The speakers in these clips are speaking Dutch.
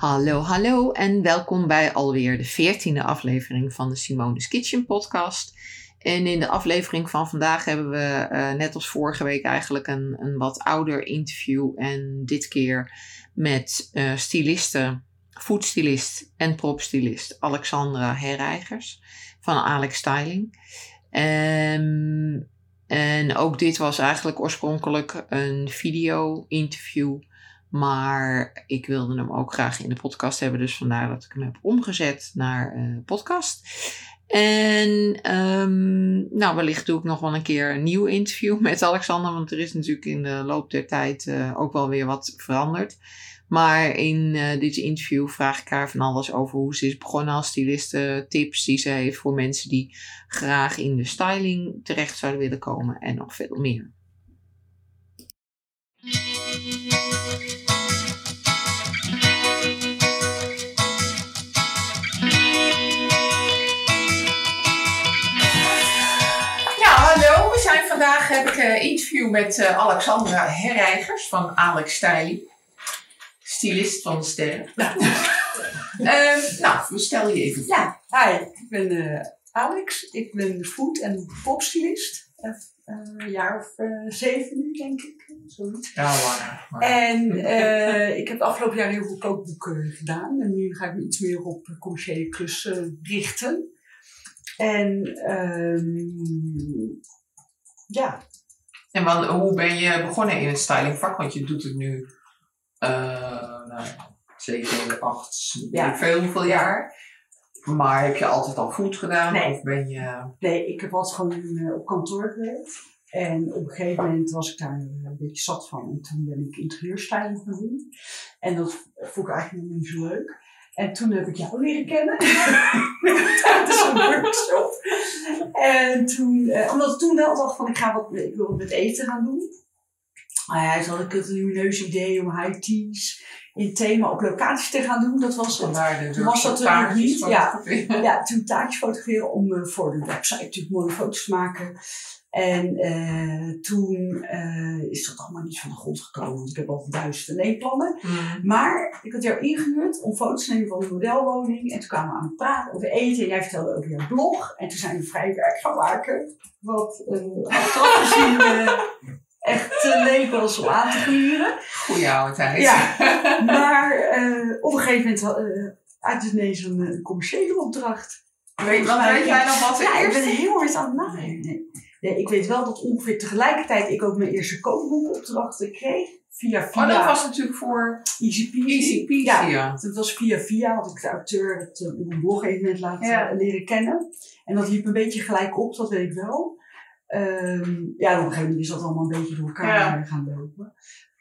Hallo, hallo en welkom bij alweer de veertiende aflevering van de Simone's Kitchen podcast. En in de aflevering van vandaag hebben we, eh, net als vorige week, eigenlijk een, een wat ouder interview. En dit keer met uh, styliste, foodstylist en propstylist Alexandra Herreigers van Alex Styling. Um, en ook dit was eigenlijk oorspronkelijk een video-interview. Maar ik wilde hem ook graag in de podcast hebben. Dus vandaar dat ik hem heb omgezet naar uh, podcast. En um, nou, wellicht doe ik nog wel een keer een nieuw interview met Alexander. Want er is natuurlijk in de loop der tijd uh, ook wel weer wat veranderd. Maar in uh, dit interview vraag ik haar van alles over hoe ze is begonnen als styliste, tips die ze heeft voor mensen die graag in de styling terecht zouden willen komen en nog veel meer. Ja, hallo. We zijn vandaag heb ik een interview met uh, Alexandra Herreigers van Alex Styling stylist van de sterren. Ja. uh, nou, stel je even voor. Ja, hi. Ik ben uh, Alex. Ik ben food- en popstylist. Uh, een jaar of zeven nu, denk ik. Zoiets. Ja, langer. Maar... En ik heb afgelopen jaar heel veel kookboeken gedaan. En nu ga ik me iets meer op commerciële klussen richten. En ja. En want, hoe ben je begonnen in het stylingvak? Want je doet het nu uh, nou, 7, 8, ja. veel hoeveel jaar. Maar heb je altijd al food gedaan? Nee. Of ben je... Nee, ik heb altijd gewoon uh, op kantoor gewerkt. En op een gegeven moment was ik daar een beetje zat van. En toen ben ik interieurstyling gaan doen. En dat vond ik eigenlijk nog niet zo leuk. En toen heb ik jou leren kennen. Tijdens een workshop. En toen, uh, omdat ik toen wel dacht van ik, ga wat, ik wil wat met eten gaan doen. Ja, toen had ik het lumineus idee om high teas in thema op locatie te gaan doen. Dat was het. Vandaar toen was dat er nog niet. Ja, ja, toen taartjes fotograferen om uh, voor de website natuurlijk mooie foto's te maken. En uh, toen uh, is dat allemaal niet van de grond gekomen. Want ik heb al duizenden neemplannen. Mm. Maar ik had jou ingehuurd om foto's te nemen van de modelwoning. En toen kwamen we aan het praten over eten. En jij vertelde over jouw blog. En toen zijn we vrij werk gaan maken. Wat achteraf gezien echt leuk was om aan te gluren. Goeie oude tijd. Ja, maar uh, op een gegeven moment uh, uit het ineens een, een commerciële opdracht. Weet, wat weet jij nog wat Ja, ik ben heel hard aan het nadenken. Nee. ik weet wel dat ongeveer tegelijkertijd ik ook mijn eerste kookboekopdrachten kreeg. Via via. Oh, dat was natuurlijk voor Easy Peasy. Easy Peasy, ja. ja. Dat was via via, had ik de auteur het op een blog evenement laten ja. leren kennen. En dat liep een beetje gelijk op, dat weet ik wel. Um, ja, op een gegeven moment is dat allemaal een beetje door elkaar ja. gaan lopen.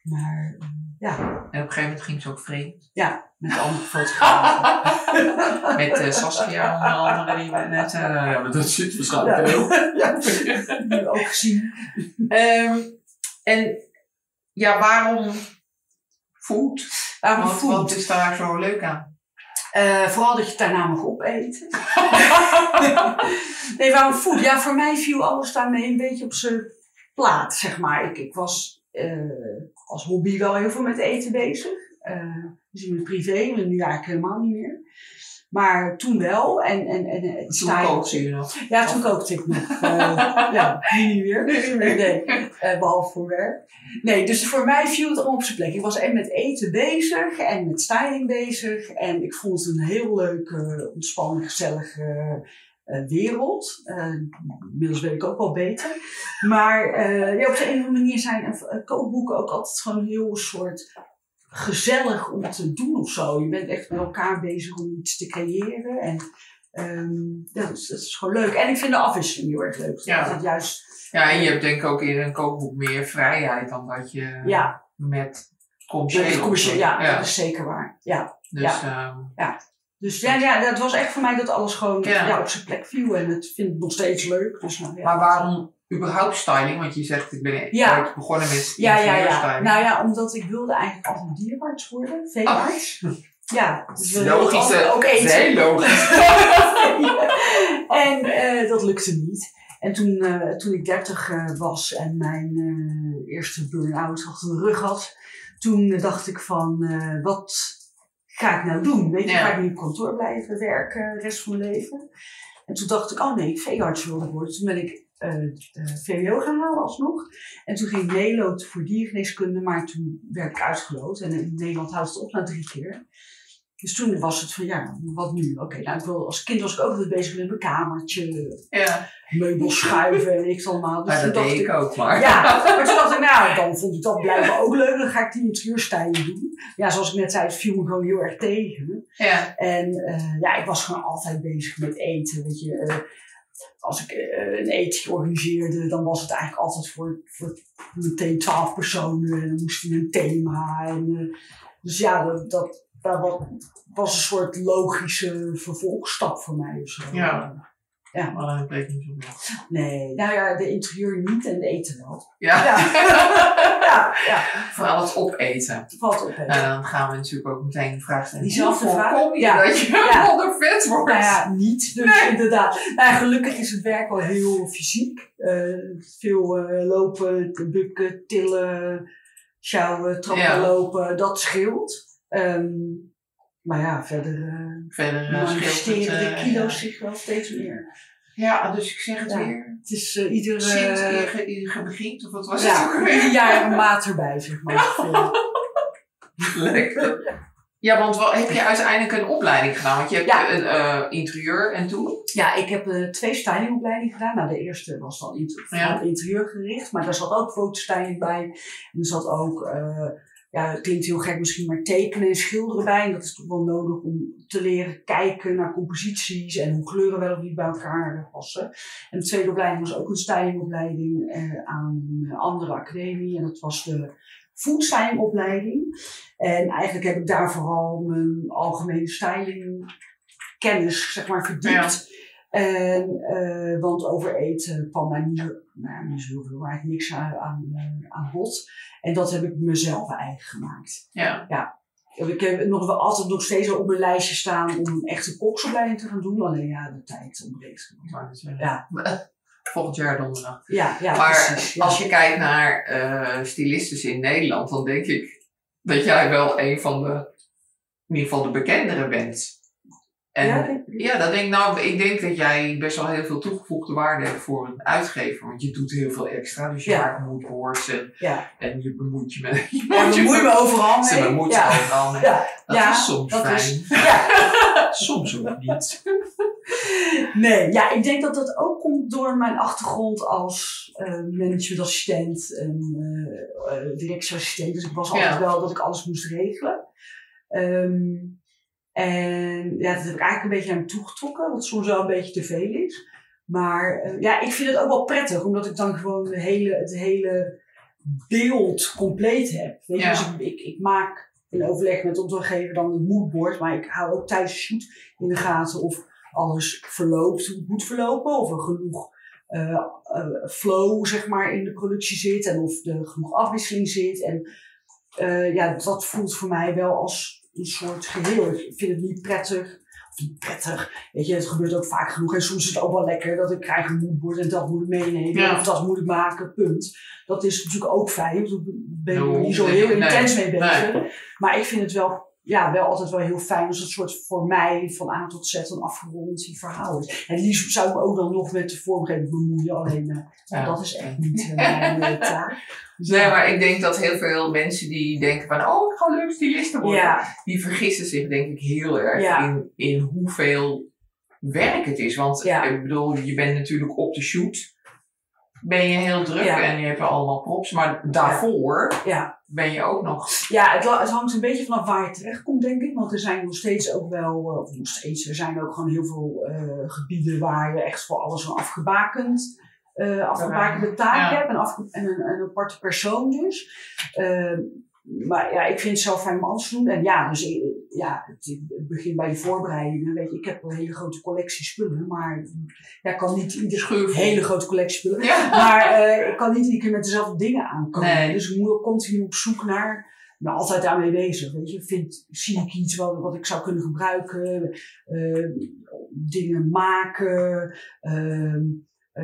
Maar uh, ja. En op een gegeven moment ging ze ook vreemd. Ja, met andere fotografen. met uh, Saskia onder andere, die we net uh, Ja, maar dat zit waarschijnlijk ja. heel. ja, ook gezien. Um, en ja, waarom food? Waarom wat, food? Wat is daar zo leuk aan? Uh, vooral dat je het daarna mag opeten. nee, waarom food? Ja, voor mij viel alles daarmee een beetje op zijn plaats, zeg maar. Ik, ik was uh, als hobby wel heel veel met eten bezig. Uh, dus in mijn privé, maar nu eigenlijk helemaal niet meer. Maar toen wel. En, en, en, en toen kookte je nog? Ja, toen kookte ik nog. Uh, ja, niet meer. Nee, uh, behalve voor werk. Nee, dus voor mij viel het allemaal op zijn plek. Ik was en met eten bezig en met styling bezig. En ik vond het een heel leuke, ontspannen, gezellige uh, wereld. inmiddels weet ik ook wel beter. Maar ja, op de een of andere manier zijn kookboeken ook altijd gewoon een heel soort gezellig om te doen of zo. Je bent echt met elkaar bezig om iets te creëren. En um, ja, dat is, dat is gewoon leuk. En ik vind de afwisseling heel erg leuk. Ja. Dat het juist, ja, en je hebt denk ik ook in een kookboek meer vrijheid dan dat je ja. met commerciële ja, ja, dat is zeker waar. Ja. Dus, ja. Um, ja. Dus ja, ja, dat was echt voor mij dat alles gewoon ja. Ja, op zijn plek viel. En het vind ik nog steeds leuk. Dus, nou, ja, maar waarom überhaupt styling? Want je zegt, ik ben ja. begonnen met ja, ja, ja. Nou ja, omdat ik wilde eigenlijk altijd dierarts worden. Veearts. Oh. Ja, dus logisch. Ook, ook eten. Heel logisch. en uh, dat lukte niet. En toen, uh, toen ik 30 uh, was en mijn eerste burn-out achter de rug had, toen dacht ik van, wat ga ik nou doen? Weet je, Ja. ga ik nu op kantoor blijven werken de rest van mijn leven? En toen dacht ik, oh nee, ik veearts wilde worden. Toen ben ik eh VWO gaan halen alsnog. En toen ging ik meeloten voor diergeneeskunde, maar toen werd ik uitgeloot. En in Nederland houdt het op na drie keer. Dus toen was het van, ja, wat nu? Oké, nou, ik wil, als kind was ik ook altijd bezig met mijn kamertje, Ja, meubels schuiven en ik allemaal. Dus maar toen dat dacht deed ik, ik ook maar. ja, maar toen dacht ik, nou, dan vond ik dat blijkbaar ook leuk. Dan ga ik die interieurstijling doen. Ja, zoals ik net zei, het viel me gewoon heel erg tegen. Ja, En eh, ja, ik was gewoon altijd bezig met eten, weet je. Eh, als ik eh, een etentje organiseerde, dan was het eigenlijk altijd voor, voor meteen twaalf personen. En dan moest je een thema. En, eh, dus ja, dat, dat, dat was, een soort logische vervolgstap voor mij. Of zo. Ja. Ja. maar dat bleek niet zo. Nee, nou ja, de interieur niet en de eten wel. Ja, Ja, ja, ja. vooral het opeten. Het valt op. hè. Nou, dan gaan we natuurlijk ook meteen de vraag stellen. Diezelfde vraag? voorkom je Ja. dat je Ja. ondervet wordt? Nou ja, niet. Dus inderdaad. Nou, gelukkig is het werk wel heel fysiek. Eh, veel eh, lopen, bukken, tillen, sjouwen, trappen Ja. lopen. Dat scheelt. Ehm, maar ja, verder eh Verder uh, scheelt manifesteren de eh, kilo's zich wel steeds meer. Ja, dus ik zeg het Ja. weer. Het is eh, ieder, Sinds eh, je, ge- je ge- begint, of wat was het ook ja, ieder jaar een maat erbij, zeg maar. Lekker. Ja, want wel, heb je uiteindelijk een opleiding gedaan? Want je hebt Ja. een eh, interieur en toen? Ja, ik heb eh, twee stylingopleidingen gedaan. Nou, de eerste was dan inter Ja. interieur gericht, maar daar zat ook fotostyling bij. En er zat ook, eh, ja, het klinkt heel gek misschien, maar tekenen en schilderen bij. En dat is toch wel nodig om te leren kijken naar composities en hoe kleuren wel of niet bij elkaar passen. En de tweede opleiding was ook een stylingopleiding eh, aan een andere academie. En dat was de foodstylingopleiding. En eigenlijk heb ik daar vooral mijn algemene styling kennis, zeg maar, verdiept. En, eh, want over eten kwam mij niet, nou, niet zo heel veel, maar eigenlijk niks aan, aan, eh, aan bod. En dat heb ik mezelf eigen gemaakt. Ja. Ik heb nog wel altijd nog steeds op mijn lijstje staan om een echte koksopleiding te gaan doen. Alleen ja, de tijd ontbreekt. Ja. Volgend jaar donderdag. Ja, ja maar precies. Ja. als je kijkt naar eh stylistes in Nederland, dan denk ik dat jij wel een van de, in ieder geval de bekendere bent. En Ja, ja, denk dat denk, nou, ik denk dat jij best wel heel veel toegevoegde waarde hebt voor een uitgever. Want je doet heel veel extra. Dus je Ja. maakt moodboards en, Ja, en je bemoeit je met... Je ja je bemoei me overal Ze mee. bemoeit ja. overal mee. Ja, Dat is soms dat fijn. is-. Soms ook niet. Nee, ja, ik denk dat dat ook komt door mijn achtergrond als eh, managementassistent en eh, directieassistent. Dus ik was altijd wel dat ik alles moest regelen. Ehm, en ja, dat heb ik eigenlijk een beetje aan me toegetrokken, wat soms wel een beetje te veel is. Maar eh, ja, ik vind het ook wel prettig, omdat ik dan gewoon de hele, het hele beeld compleet heb. Weet je, Ja. dus ik, ik, ik maak in overleg met de opdrachtgever dan een moodboard, maar ik hou ook de shoot in de gaten of alles verloopt hoe het moet verlopen, of er genoeg eh, eh, flow zeg maar, in de productie zit en of er genoeg afwisseling zit. En ja, dat voelt voor mij wel als een soort geheel. Ik vind het niet prettig. Of niet prettig. Weet je, het gebeurt ook vaak genoeg. En soms is het ook wel lekker dat ik krijg een moodboard en dat moet ik meenemen. Ja. Of dat moet ik maken, punt. Dat is natuurlijk ook fijn. Daar ben ik Nou, niet zo heel intens mee bezig. Maar ik vind het wel, ja, wel altijd wel heel fijn als het soort voor mij van A tot Z een afgerond verhaal is. En liefst zou ik me ook dan nog met de vormgeving bemoeien. Alleen eh, Ja. dat is echt niet eh, mijn eh, taak. Dus Nee, ja. maar ik denk dat heel veel mensen die denken van, oh, ik ga leuk styliste worden. Ja, Die vergissen zich denk ik heel erg Ja. in, in hoeveel werk het is. Want ik bedoel, je bent natuurlijk op de shoot. Ben je heel druk Ja. en je hebt allemaal props. Maar daarvoor ja. ben je ook nog... ja het, hangt een beetje vanaf waar je terechtkomt, denk ik. Want er zijn nog steeds ook wel, eh, of nog steeds, er zijn ook gewoon heel veel eh, gebieden waar je echt voor alles een afgebakend, eh afgebakende taak Ja. hebt. En, afge- en een, een aparte persoon dus. Ehm, maar ja, ik vind het zelf fijn om alles te doen. En ja, dus eh, ja, het, het begint bij de voorbereidingen. Weet je, ik heb een hele grote collectie spullen, maar ja, ik kan niet ieder Schuurvol. hele grote collectie spullen. Ja. Maar eh, ik kan niet iedere keer met dezelfde dingen aankomen. Nee. Dus ik moet continu op zoek naar, ben altijd daarmee bezig. Weet je, Vind, zie ik iets wat, wat ik zou kunnen gebruiken, eh, dingen maken, ehm, eh,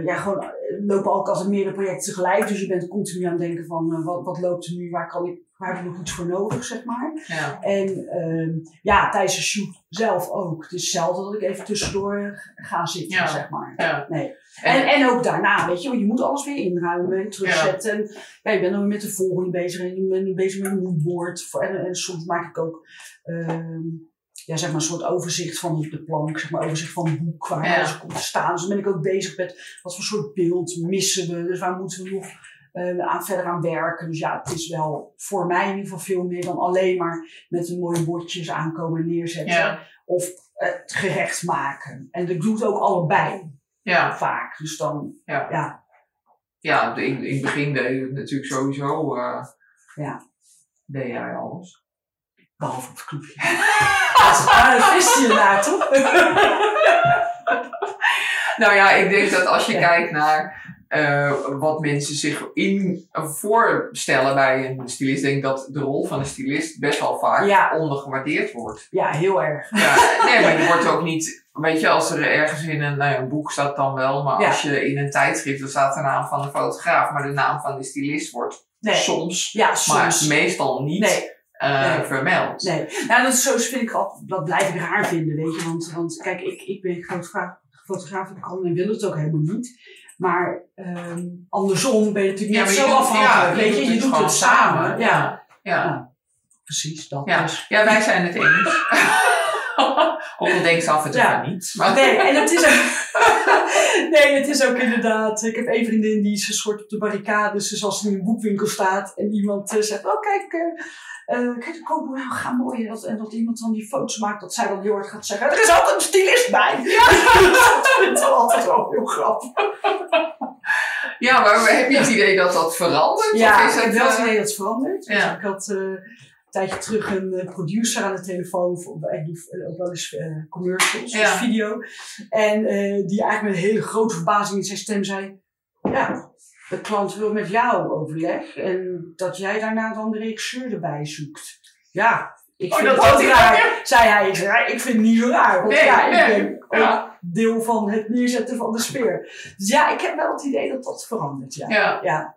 ja, gewoon eh, lopen ook altijd meerdere projecten tegelijk. Dus je bent continu aan het denken van eh, wat, wat loopt er nu, waar, kan ik, waar heb ik nog iets voor nodig, zeg maar. Ja. En ehm, ja, tijdens de shoot zelf ook. Het is zelden dat ik even tussendoor ga zitten, Ja. zeg maar. Ja. Nee. En- En, ook daarna, weet je, want je moet alles weer inruimen en terugzetten. En ja, je bent dan weer met de volgende bezig en je bent bezig met een moodboard. En soms maak ik ook ehm, ja, zeg maar een soort overzicht van de plank, zeg maar overzicht van het boek waar Ja. alles komt te staan. Dus dan ben ik ook bezig met wat voor soort beeld missen we, dus waar moeten we nog eh, aan, verder aan werken. Dus ja, het is wel voor mij in ieder geval veel meer dan alleen maar met een mooie bordjes aankomen en neerzetten. Ja. Of het gerecht maken. En ik doe het ook allebei, Ja. vaak. Dus dan, Ja. ja, Ja, in, in het begin deed je het natuurlijk sowieso. eh Ja. Deed jij alles. Behalve op het clubje. Daar vist je naar, toch? Nou ja, ik denk dat als je Ja. kijkt naar eh, wat mensen zich in voorstellen bij een stylist, denk ik dat de rol van een stylist best wel vaak Ja. ondergewaardeerd wordt. Ja, heel erg. Ja, nee, maar je wordt ook niet, weet je, als er ergens in een, nou ja, een boek staat dan wel, maar Ja. als je in een tijdschrift, dan staat de naam van de fotograaf, maar de naam van de stylist wordt Nee. soms, Ja, maar meestal niet Nee, eh, Nee. vermeld. nee. Nou, dat, is zo vind ik dat blijf ik raar vinden, weet je. Want, want kijk, ik, ik ben fotograaf, fotograaf ik kan en wil het ook helemaal niet. Maar ehm, andersom ben je natuurlijk Ja, maar zo doet- afhankelijk, ja, weet je. Je doet gewoon het samen. Ja, Ja. precies. Dat Ja. dus. ja, wij zijn het eens. Ook al denkt ze af en toe Ja. niet. Maar Nee, en het is ook... nee, het is ook inderdaad... Ik heb één vriendin die is een soort op de barricades. Dus als ze in een boekwinkel staat en iemand eh, zegt... Oh, kijk, eh, kijk, nou, ga mooi. En dat, en dat iemand dan die foto's maakt, dat zij dan heel hard gaat zeggen... Er is ook een stylist bij. dat vind ik altijd wel heel grappig. Ja, maar heb je het idee dat dat verandert? Ja, of is ik heb het, wel het idee dat het verandert. Ja. Ik had tijdje terug een eh, producer aan de telefoon. Voor, ik doe eh, ook wel eens eh, commercials, dus video. En die eigenlijk met een hele grote verbazing in zijn stem zei... Ja, de klant wil met jou overleg. En dat jij daarna dan de regisseur erbij zoekt. Ja, ik Oh, vind dat ook hij raar. Zei hij, ik, zei, ja, ik vind het niet zo raar. Want Nee, ja, nee. ik ben ook Ja. deel van het neerzetten van de speer. Dus ja, ik heb wel het idee dat dat verandert. Ja. Ja. Ja.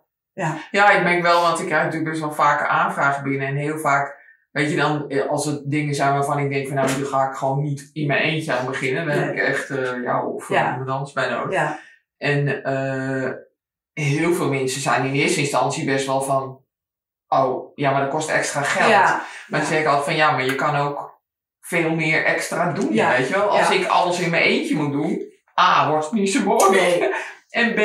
Ja, ik denk wel, want ik krijg natuurlijk best wel vaker aanvragen binnen. En heel vaak, weet je dan, eh, als het dingen zijn waarvan ik denk van nou, hier ga ik gewoon niet in mijn eentje aan beginnen. Dan heb ik echt eh jou of eh, Ja. iemand anders bij nodig. ja. En heel veel mensen zijn in eerste instantie best wel van, oh, ja, maar dat kost extra geld. Ja, Maar dan zeg ik altijd van, ja, maar je kan ook veel meer extra doen, Ja. weet je wel. Als Ja. ik alles in mijn eentje moet doen, A, wordt het niet zo mooi. nee. En B,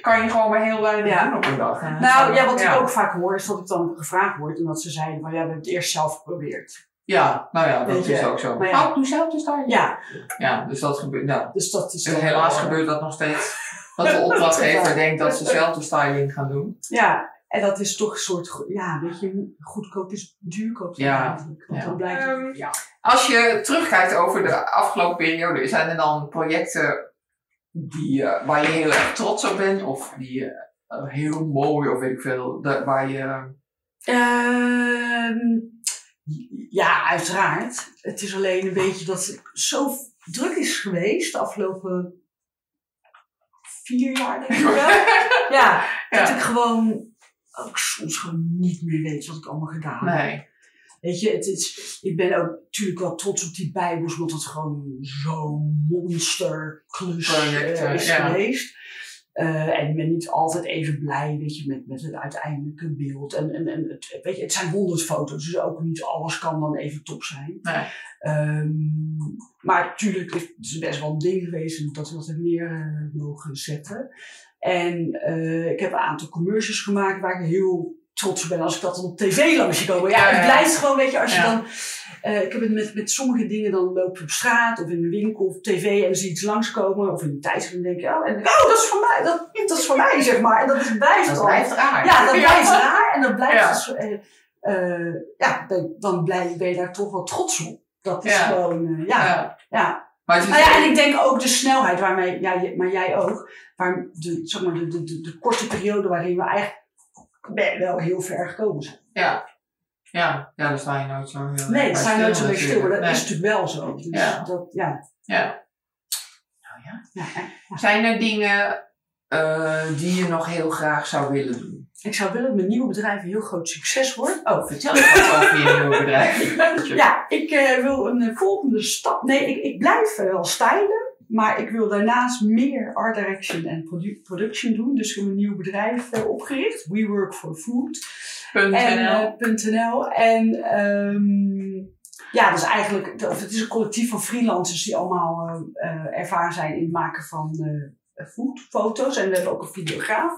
kan je gewoon maar heel weinig Ja. doen op een dag. Nou ja, wat ja. ik ook vaak hoor is dat ik dan gevraagd word en dat ze zeiden van ja, we hebben het eerst zelf geprobeerd. Ja, nou ja, dat is ook zo. maar ja. Oh, doe zelf dus daar. Ja, Ja, dus dat gebeurt, nou. dus dat is En dan helaas wel, gebeurt dat nog steeds. Dat de opdrachtgever denkt dat ze zelf de styling gaan doen. Ja, en dat is toch een soort, ja, weet je, goedkoop is duurkoop. Ja, eigenlijk. Want ja. dan blijkt het- Ehm, ja. Als je terugkijkt over de afgelopen periode, zijn er dan projecten die, eh, waar je heel erg trots op bent? Of die eh, heel mooi, of weet ik veel, de- waar je... Ehm, ja, uiteraard. Het is alleen een beetje dat het zo druk is geweest de afgelopen vier jaar, denk ik wel. Ja, dat ik gewoon ook soms gewoon niet meer weet wat ik allemaal gedaan heb. Nee. Weet je, het ik ben ook natuurlijk wel trots op die Bijbels, omdat het gewoon zo'n monsterklus eh, is ja. geweest. Eh, en ik ben niet altijd even blij, weet je, met, met het uiteindelijke beeld. En, en, en het, weet je, het zijn honderd foto's, dus ook niet alles kan dan even top zijn. Nee. Ehm, maar natuurlijk is het best wel een ding geweest dat we dat er meer eh, mogen zetten. En ik heb een aantal commercials gemaakt waar ik heel trots ben als ik dat op tv langs zie komen. Ja, het blijft gewoon, weet je, als je dan... eh, ik heb het met, met sommige dingen, dan loop je op straat of in de winkel of tv en dan zie je iets langskomen. Of in een tijdschrift en denk je, oh, en oh, dat is voor mij, dat, dat is voor mij, zeg maar. En dat is, blijft Dat blijft raar. Ja, dat blijft raar en dat blijft Ja. dus, eh, eh, ja, dan, dan blij, ben je daar toch wel trots op. Dat is Ja. gewoon, ja, ja. Ja. Maar Nou ja, en ik denk ook de snelheid waarmee, ja, maar jij ook, waar de, zeg maar, de, de, de, de korte periode waarin we eigenlijk wel heel ver gekomen zijn. Ja. Ja, ja, dan sta je nooit zo heel Nee, het bij zijn nooit zo lekker stil, maar dat is natuurlijk wel zo. Dus Ja. dat, ja. Ja. Nou ja. ja. Zijn er dingen eh, die je nog heel graag zou willen doen? Ik zou willen dat mijn nieuwe bedrijf een heel groot succes wordt. Oh, vertel eens wat over je nieuwe bedrijf. Ja, ik eh, wil een volgende stap. Nee, ik, ik blijf eh, wel stylen. Maar ik wil daarnaast meer art direction en produ- production doen. Dus ik heb een nieuw bedrijf eh, opgericht. We Work for Food. Punt En, NL. eh. En ehm, ja, dat is eigenlijk, of het is een collectief van freelancers die allemaal eh, ervaren zijn in het maken van foodfoto's. En we hebben ook een videograaf.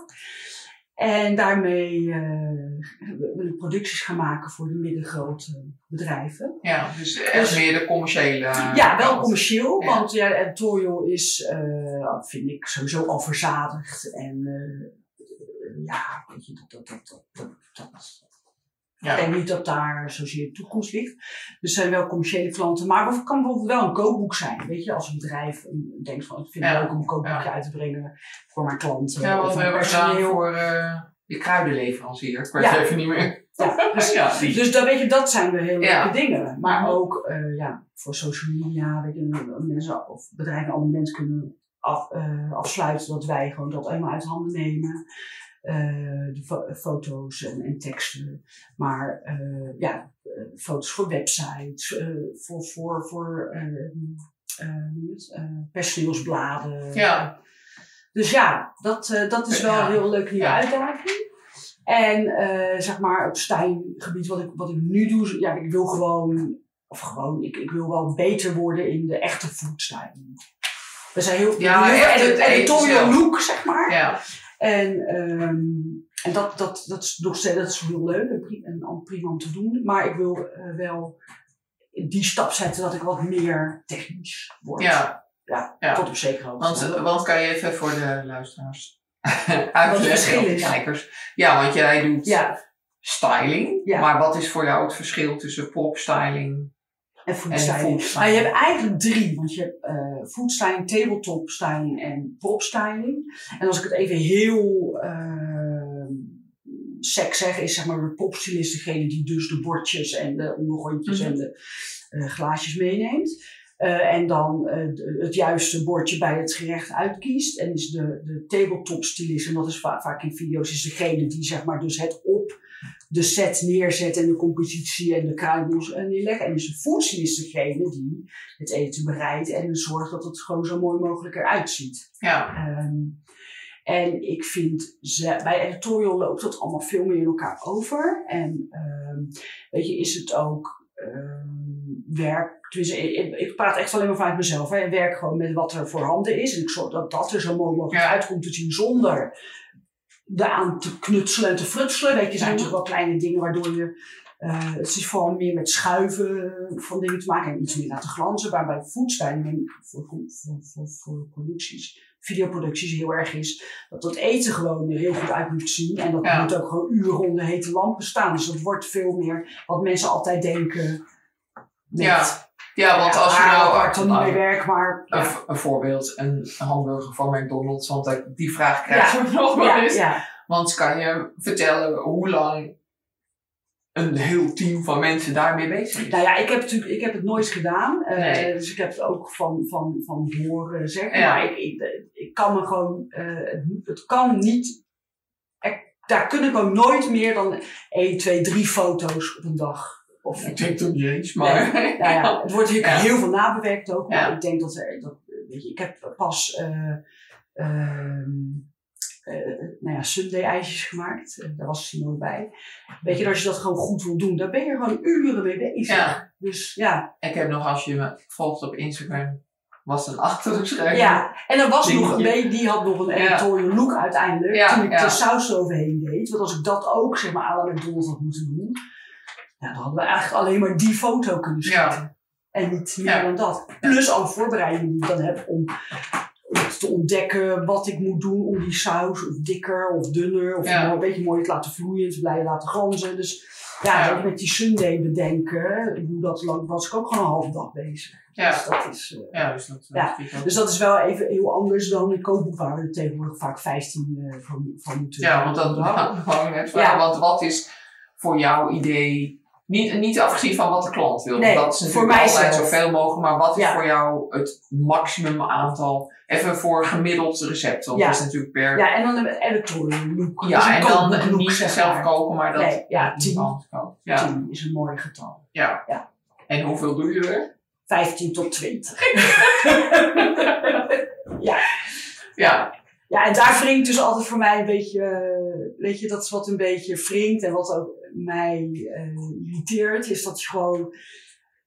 En daarmee eh, wil ik producties gaan maken voor de middengrote bedrijven. Ja, dus echt Dus- meer de commerciële. Ja, wel kant. commercieel, Ja. want ja, editorial is, eh, vind ik, sowieso al verzadigd. En eh, ja, weet je, dat, dat, dat, dat, dat, dat- Ja. Ik denk niet dat daar zozeer de toekomst ligt. Dus er zijn wel commerciële klanten. Maar het kan bijvoorbeeld wel een kookboek zijn. Weet je, als een bedrijf denkt van, ik vind het Ja. leuk om een kookboekje Ja. uit te brengen voor mijn klanten. Ja, of wat we hebben gedaan voor eh je kruidenleverancier. Ik weet Ja. even niet meer. Ja, precies. Ja. Dus dat, weet je, dat zijn hele Ja. leuke dingen. Maar Mhm. ook eh, ja, voor social media, weet je, mensen of bedrijven een abonnement kunnen af, eh, afsluiten dat wij gewoon dat helemaal uit handen nemen. Eh, de fo- foto's en, en teksten. Maar eh, ja, eh, foto's voor websites, voor, voor, voor personeelsbladen. Ja. Dus ja, dat, dat is wel een heel leuke nieuwe Ja. uitdaging. En zeg maar op stijngebied, wat ik, wat ik nu doe, ja, ik wil gewoon, of gewoon, ik, ik wil wel beter worden in de echte foodstyling. We zijn heel, Ja, heel editorial look, zeg maar. Ja. En, ehm, en dat, dat, dat is nog dat is heel leuk en prima om te doen. Maar ik wil eh, wel die stap zetten dat ik wat meer technisch word. Ja. ja, Ja. tot op zekere hoogte. Want, want kan je even voor de luisteraars uitleggen, kijkers. Ja, want jij doet ja, styling. Ja. Maar wat is voor jou het verschil tussen popstyling En foodstyling. Nou, je hebt eigenlijk drie. Want je hebt eh foodstyling, tabletop styling en popstyling. En als ik het even heel uh, sec zeg, is zeg maar de popstylist degene die dus de bordjes en de ondergrondjes Mhm. en de eh, glaasjes meeneemt. En dan het juiste bordje bij het gerecht uitkiest. En is de, de tabletop stylist, en dat is va- vaak in video's, is degene die zeg maar dus het op de set neerzet en de compositie en de kruimels en neerlegt. En is de foodstylist degene die het eten bereidt en zorgt dat het gewoon zo mooi mogelijk eruit ziet. Ja, Ehm, en ik vind, ze, bij editorial loopt dat allemaal veel meer in elkaar over. En ehm, weet je, is het ook ehm, werk. Ik, praat echt alleen maar vanuit mezelf. Hè. Ik werk gewoon met wat er voorhanden is. En ik zorg dat dat er zo mooi mogelijk Ja. uit komt te zien zonder daaraan te knutselen en te frutselen. Weet je, zijn natuurlijk wel kleine dingen waardoor je. eh, het is vooral meer met schuiven van dingen te maken en iets meer laten glanzen. Maar bij foodstyling voor, voor, voor, voor producties, videoproducties heel erg is dat het eten gewoon er heel goed uit moet zien. En dat Ja. moet ook gewoon uren onder hete lampen staan. Dus dat wordt veel meer wat mensen altijd denken. Met, Ja, ja want als je nou... waar ik dan niet mee werk, maar een, voorbeeld, een hamburger van McDonald's, want die vraag krijg Ja. je nog wel eens. Want kan je vertellen hoe lang een heel team van mensen daarmee bezig is? Nou ja, ik heb, natuurlijk, ik heb het nooit gedaan. eh, Nee. Dus ik heb het ook van, van, van horen zeggen. Ja. Maar ik, ik, ik kan me gewoon... eh, het, het kan niet... er- daar kunnen gewoon nooit meer dan 1, 2, 3 foto's op een dag. Of, Ik denk toch niet eens, maar... Nou ja, het wordt natuurlijk Ja. heel veel nabewerkt ook. Maar Ja. ik denk dat er, dat, weet je, ik heb pas, eh ehm, eh, nou ja, Sunday ijsjes gemaakt. Eh, daar was Simone bij. Weet je, als je dat gewoon goed wil doen, daar ben je gewoon uren mee bezig. Ja. Dus ja, Ik heb nog, als je me volgt op Instagram, was een achtergeschreven. ja. En er was nog een beetje, die had nog een Ja. editorial look uiteindelijk. Ja, toen ik ja. de saus eroverheen deed. Want als ik dat ook, zeg maar, la McDonald's had moeten doen. Ja, dan hadden we eigenlijk alleen maar die foto kunnen schieten. Ja. En niet meer Ja. dan dat. Plus alle voorbereidingen die ik dan heb om, om te ontdekken wat ik moet doen om die saus of dikker of dunner of Ja. een beetje mooi te laten vloeien, te blijven laten glanzen. Dus ja, Ja. dat met die Sunday bedenken, hoe dat loopt, was ik ook gewoon een halve dag bezig. Ja. Dus dat is, eh, Ja, dus dat, Ja. dus dat is wel even heel anders dan een kookboek waar we er tegenwoordig vaak 15 eh, van, van moeten Ja, want dat wou ik net vragen. Want wat is voor jouw idee Niet, niet afgezien van wat de klant wil. Nee, dat is voor natuurlijk mij altijd zelf. zoveel mogelijk. Maar wat is Ja. voor jou het maximum aantal? Even voor gemiddeld recept. Want Ja. dat is natuurlijk per... Ja, en dan een look. Ja, een en dan niet zelf maar. koken, maar dat Nee, ja, tien. Ja. 10 is een mooi getal. Ja. Ja. En hoeveel doe je er? 15 tot 20. Ja. Ja, en daar wringt dus altijd voor mij een beetje, eh, weet je, dat is wat een beetje wringt en wat ook mij eh, irriteert, is dat je gewoon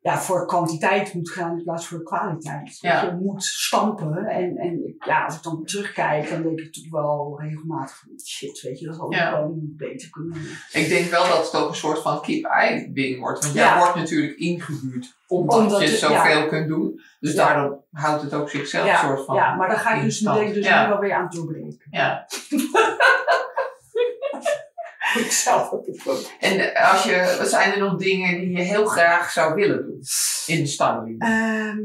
ja, voor kwantiteit moet gaan in plaats voor kwaliteit. Ja. Dat je moet stampen en, en ja, als ik dan terugkijk, dan denk ik toch wel regelmatig van shit, weet je, dat had ik Ja. gewoon beter kunnen doen. Ik denk wel dat het ook een soort van keep-eye ding wordt. Want jij Ja. wordt natuurlijk ingehuurd omdat, Omdat je het- zoveel kunt doen. Dus daardoor houdt het ook zichzelf Ja, soort van ja, maar dan ga ik dus, denk ik dus nu wel weer aan het doorbreken. Ja. Ik zelf heb het ook. En als je, wat zijn er nog dingen die je heel graag zou willen doen in de styling? Ehm,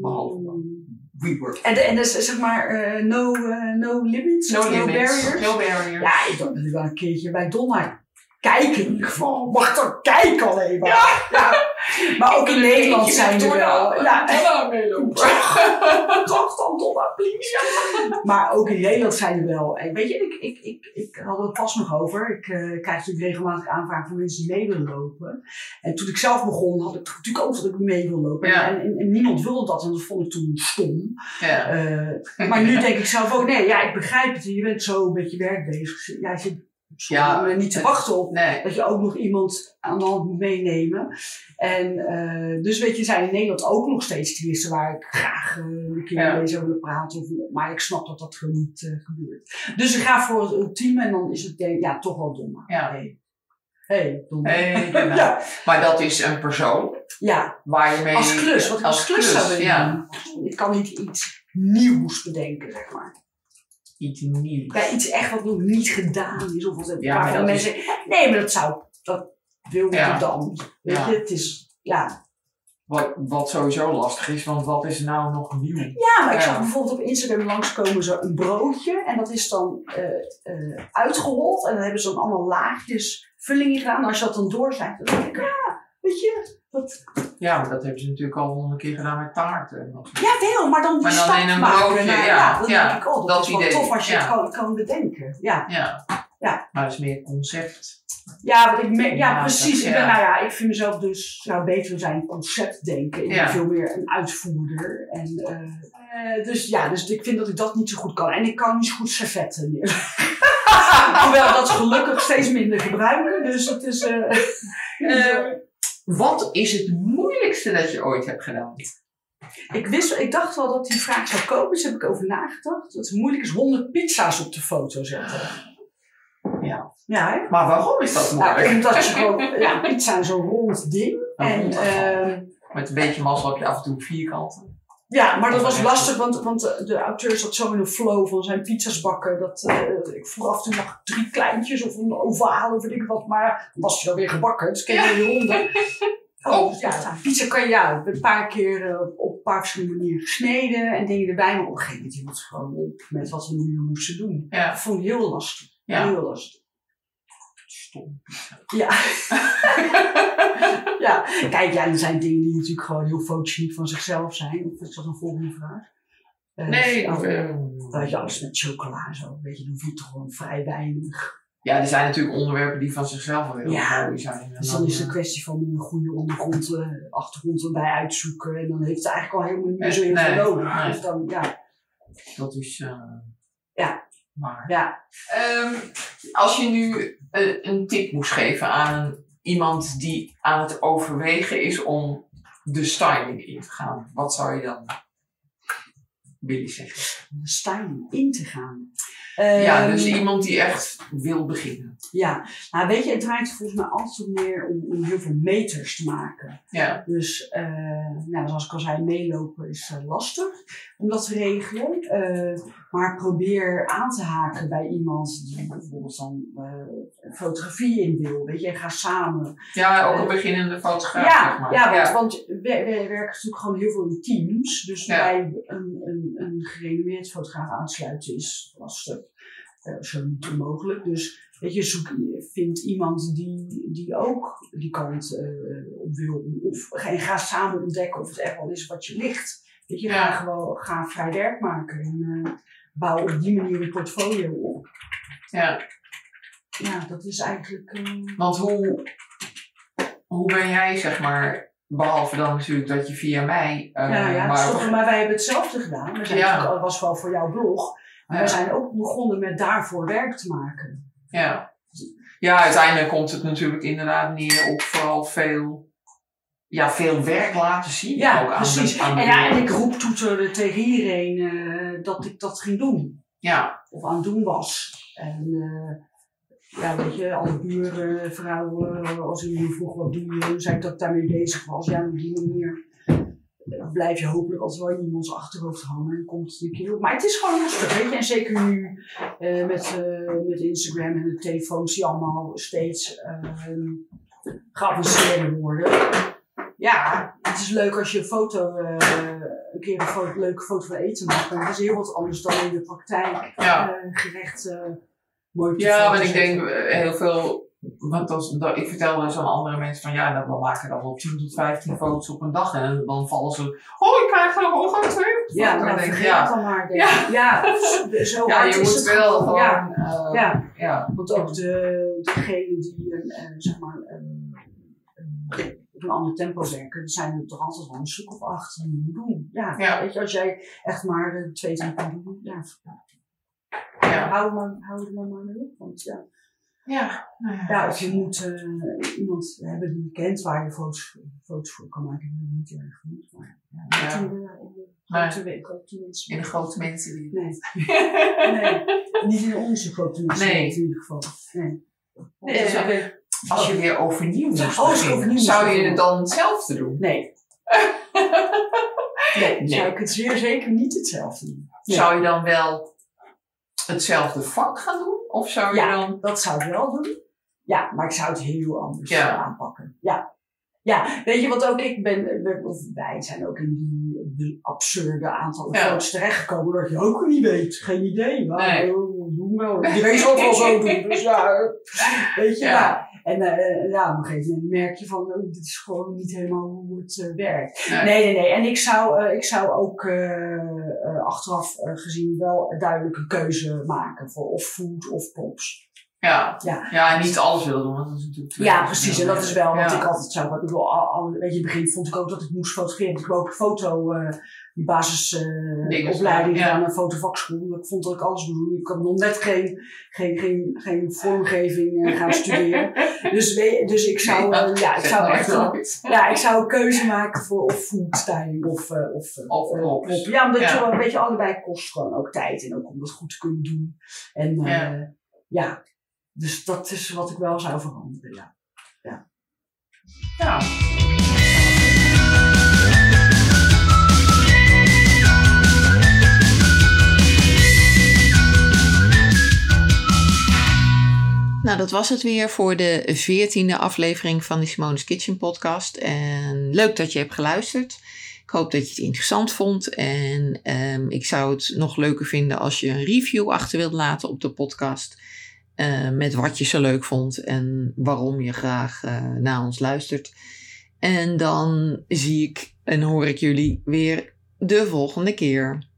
Behalve dan. WeWork. En, en dus zeg maar eh, no, eh, no limits, No limits. barriers. No barriers. Ja, ik wil wel een keertje bij Donna kijken in ieder geval. Mag toch kijken alleen maar. Ja. Maar ook in Nederland zijn er wel. Ja, toch dan Donna, please. Maar ook in Nederland zijn er wel. Weet je, ik, ik, ik, ik had het pas nog over. Ik eh, krijg natuurlijk regelmatig aanvragen van mensen die mee willen lopen. En toen ik zelf begon, had ik natuurlijk ook dat ik mee wil lopen. En, niemand wilde dat en dat vond ik toen stom. Ja. Eh, maar nu denk ik zelf ook, nee, ja, ik begrijp het. Je bent zo met je werk bezig. Ja, je zit Ja. ja, niet te wachten op Nee. dat je ook nog iemand aan de hand moet meenemen. En eh, dus weet je, zijn in Nederland ook nog steeds stylisten waar ik graag eh, een keer Ja. mee zou willen praten. Of, maar ik snap dat dat gewoon niet eh, gebeurt. Dus ik ga voor het ultieme en dan is het denk, ja, toch wel dom. Ja. Hey, hey ja. Maar dat is een persoon ja, waar je mee... als klus. Wat ik als klus zou willen ja. doen. Ik kan niet iets nieuws bedenken, zeg maar. Iets nieuws. Ja, iets echt wat nog niet gedaan is. Of wat Ja, waarvan dat mensen. Nee, maar dat zou. Dat wil Ja. ik dan. Weet Ja. je, het is. Ja. Wat, wat sowieso lastig is, want wat is nou nog nieuw? ja, maar ik zag bijvoorbeeld op Instagram langskomen zo een broodje. En dat is dan uitgehold. En dan hebben ze dan allemaal laagjes vulling in gedaan. En als je dat dan doorzet, dan denk ik, ja, weet je. Dat, Ja, maar dat hebben ze natuurlijk al honderd keer gedaan met taarten. ja, wel, maar dan die Maar dan in een broodje, ja, dan ja, denk ik, oh, dat, dat is wel idee, tof als je ja. het kan, kan bedenken. Ja. Ja. Ja. Maar dat is meer concept. Ja, wat ik me- ja, Ja, precies. Ik, ben, ja. nou ja, ik vind mezelf dus zou beter zijn concept denken. Ik ben Ja. veel meer een uitvoerder. En, eh, eh, dus ja, dus ik vind dat ik dat niet zo goed kan. En ik kan niet zo goed servetten meer. Hoewel we dat gelukkig steeds minder gebruiken. Dus het is... Eh, wat is het moeilijkste dat je ooit hebt gedaan? ik, wist, ik dacht wel dat die vraag zou komen, dus heb ik over nagedacht. Dat het moeilijk is 100 pizza's op de foto zetten. Ja. Ja, hè? Maar waarom is dat Nou, moeilijk? omdat je gewoon... Ja, pizza is zo'n rond ding. En... ehm, Met een beetje mazzel heb je af en toe vierkanten. Ja, maar dat was lastig, want, want de, auteur zat zo in een flow van zijn pizza's bakken. Dat, eh, ik vroeg af en toe nog drie kleintjes of een ovale of weet ik wat. Maar was hij dan weer gebakken, dus ken je die honden. Oh, ja, nou, pizza kan je ja, een paar keer eh, op een paar verschillende manieren gesneden en dingen erbij. Maar op een gegeven moment hield het gewoon op met wat we nu moesten doen. Ja. Dat vond ik heel lastig. Ja. Heel lastig. Stom. Ja. ja. Kijk, ja, er zijn dingen die natuurlijk gewoon heel fotogeniek van zichzelf zijn. Of is dat een volgende vraag? Eh, Nee, of, of, eh, Weet je, alles met chocola en zo. Weet je, dan je toch gewoon vrij weinig. Ja, er zijn natuurlijk onderwerpen die van zichzelf al heel Ja. mooi zijn. En Dus dan is het eh, een kwestie van een goede ondergrond, eh, achtergrond erbij uitzoeken. En dan heeft het eigenlijk al helemaal niet meer zo heel veel nodig. Dus dan, ja. Dat is. eh, Ja. Maar. ja. Ehm, als je nu eh, een tip moest geven aan iemand die aan het overwegen is om de styling in te gaan, wat zou je dan willen zeggen? De styling in te gaan. Ja, Ehm, dus iemand die echt wil beginnen. Ja, nou weet je, het draait volgens mij altijd meer om, om heel veel meters te maken. Ja, Dus, eh, nou, zoals ik al zei, meelopen is eh, lastig om dat te regelen. Eh, maar probeer aan te haken bij iemand die bijvoorbeeld dan fotografie in wil. Weet je, en ga samen. ja ook een beginnende fotograaf, ja, zeg maar. ja, want, want we, we werken natuurlijk gewoon heel veel in teams. Dus Ja. bij een, een, een gerenommeerd fotograaf aansluiten is lastig. Uh, zo niet onmogelijk. Dus weet je, zoek, vind iemand die, die ook die kant uh, op wil. Of en ga samen ontdekken of het echt wel is wat je ligt. Weet je, ja. ga gewoon ga vrij werk maken en uh, bouw op die manier een portfolio op. Ja. Ja, dat is eigenlijk. Want hoe, hoe ben jij, zeg maar, Behalve dan natuurlijk dat je via mij. Uh, ja, ja, maar, maar wij hebben hetzelfde gedaan. Zijn ja. dat was wel voor jouw blog. Maar we zijn ook begonnen met daarvoor werk te maken. Ja. Ja, uiteindelijk komt het natuurlijk inderdaad neer op vooral veel, ja, veel werk laten zien. Ja, ook precies. Aan de, aan de en, ja, en ik roep toeterde tegen iedereen uh, dat ik dat ging doen. Ja. Of aan het doen was. En uh, ja, weet je, alle buren, vrouwen, als ik nu vroeg wat doe je, zei ik dat ik daarmee bezig was. Ja, op die manier blijf je hopelijk altijd wel in iemands achterhoofd hangen en komt het een keer op. Maar het is gewoon lastig, weet je. En zeker nu uh, met, uh, met Instagram en de telefoons die allemaal steeds uh, geavanceerder worden. Ja, het is leuk als je een foto, een keer een, foto, een leuke foto van eten maakt. Maar het is heel wat anders dan in de praktijk ja. gerecht ja, maar ik denk eh, heel veel. Want als, ik vertel dus aan andere mensen van ja, dan maken dan wel 10 tot 15 foto's op een dag. En dan vallen ze. Oh, ik krijg er nog twee. Ja, dan, dan denk ik, ja. dan maar. Ja, ja zo ja, je moet wel gewoon. Ja, uh, ja. ja. Want ook de, degene die uh, zeg maar, op een ander tempo werken, er zijn er toch altijd wel een stuk of acht die je doen. Ja, ja. Weet je, als jij echt maar de twee, drie kan doen, ja, ja. hou, maar, hou er maar mee op. Want ja, ja, nou ja, ja, of je moet uh, iemand hebben die je kent waar je foto's, foto's voor kan maken, dat is niet erg goed. Maar ja, ja. In, de, in de grote, mensen. In de grote mensen die. Nee. nee, niet in onze grote mensen nee. in ieder geval. Nee. nee dus, als je weer overnieuw moest beginnen, zou je het dan hetzelfde doen? Nee. nee, zou ik het zeer zeker niet hetzelfde doen. Nee. Zou je dan wel hetzelfde vak gaan doen? Of zou je ja, dan... dat zou ik wel doen. Ja, maar ik zou het heel anders ja. aanpakken. Ja. Ja, weet je wat ook ik ben, of wij zijn ook in die absurde aantal ja. terechtgekomen dat je ook niet weet. Geen idee. Maar nee. doen wel. Iedereen zal het wel zo doen. Dus ja, weet je. Ja. En uh, ja, op een gegeven moment merk je van, oh, dit is gewoon niet helemaal hoe het uh, werkt. Nee. nee, nee, nee. En ik zou, uh, ik zou ook achteraf gezien wel duidelijk een keuze maken voor of food of pops. Ja. Ja. ja, en niet alles willen doen, want dat is natuurlijk Ja, precies. En dat is wel wat ik altijd zou. Ik bedoel, al, al, weet je, in het begin vond ik ook dat ik moest fotograferen. Ik heb ook foto, uh, die basisopleiding uh, gedaan, een fotovakschool. Ik vond dat ik alles moest doen. Ik had nog net geen, geen, geen, geen vormgeving uh, gaan studeren. dus, dus ik zou, ja, ik zou echt wel, ja, ik zou een keuze maken voor of foodstyling of, of, of, Ja, omdat ja. je een beetje allebei kost gewoon ook tijd en ook om dat goed te kunnen doen. En ja. ja, dus dat is wat ik wel zou veranderen, ja. Ja. ja. Nou, dat was het weer voor de veertiende aflevering van de Simone's Kitchen podcast. En leuk dat je hebt geluisterd. Ik hoop dat je het interessant vond. En um, ik zou het nog leuker vinden als je een review achter wilt laten op de podcast. Uh, met wat je zo leuk vond en waarom je graag uh, naar ons luistert. En dan zie ik en hoor ik jullie weer de volgende keer.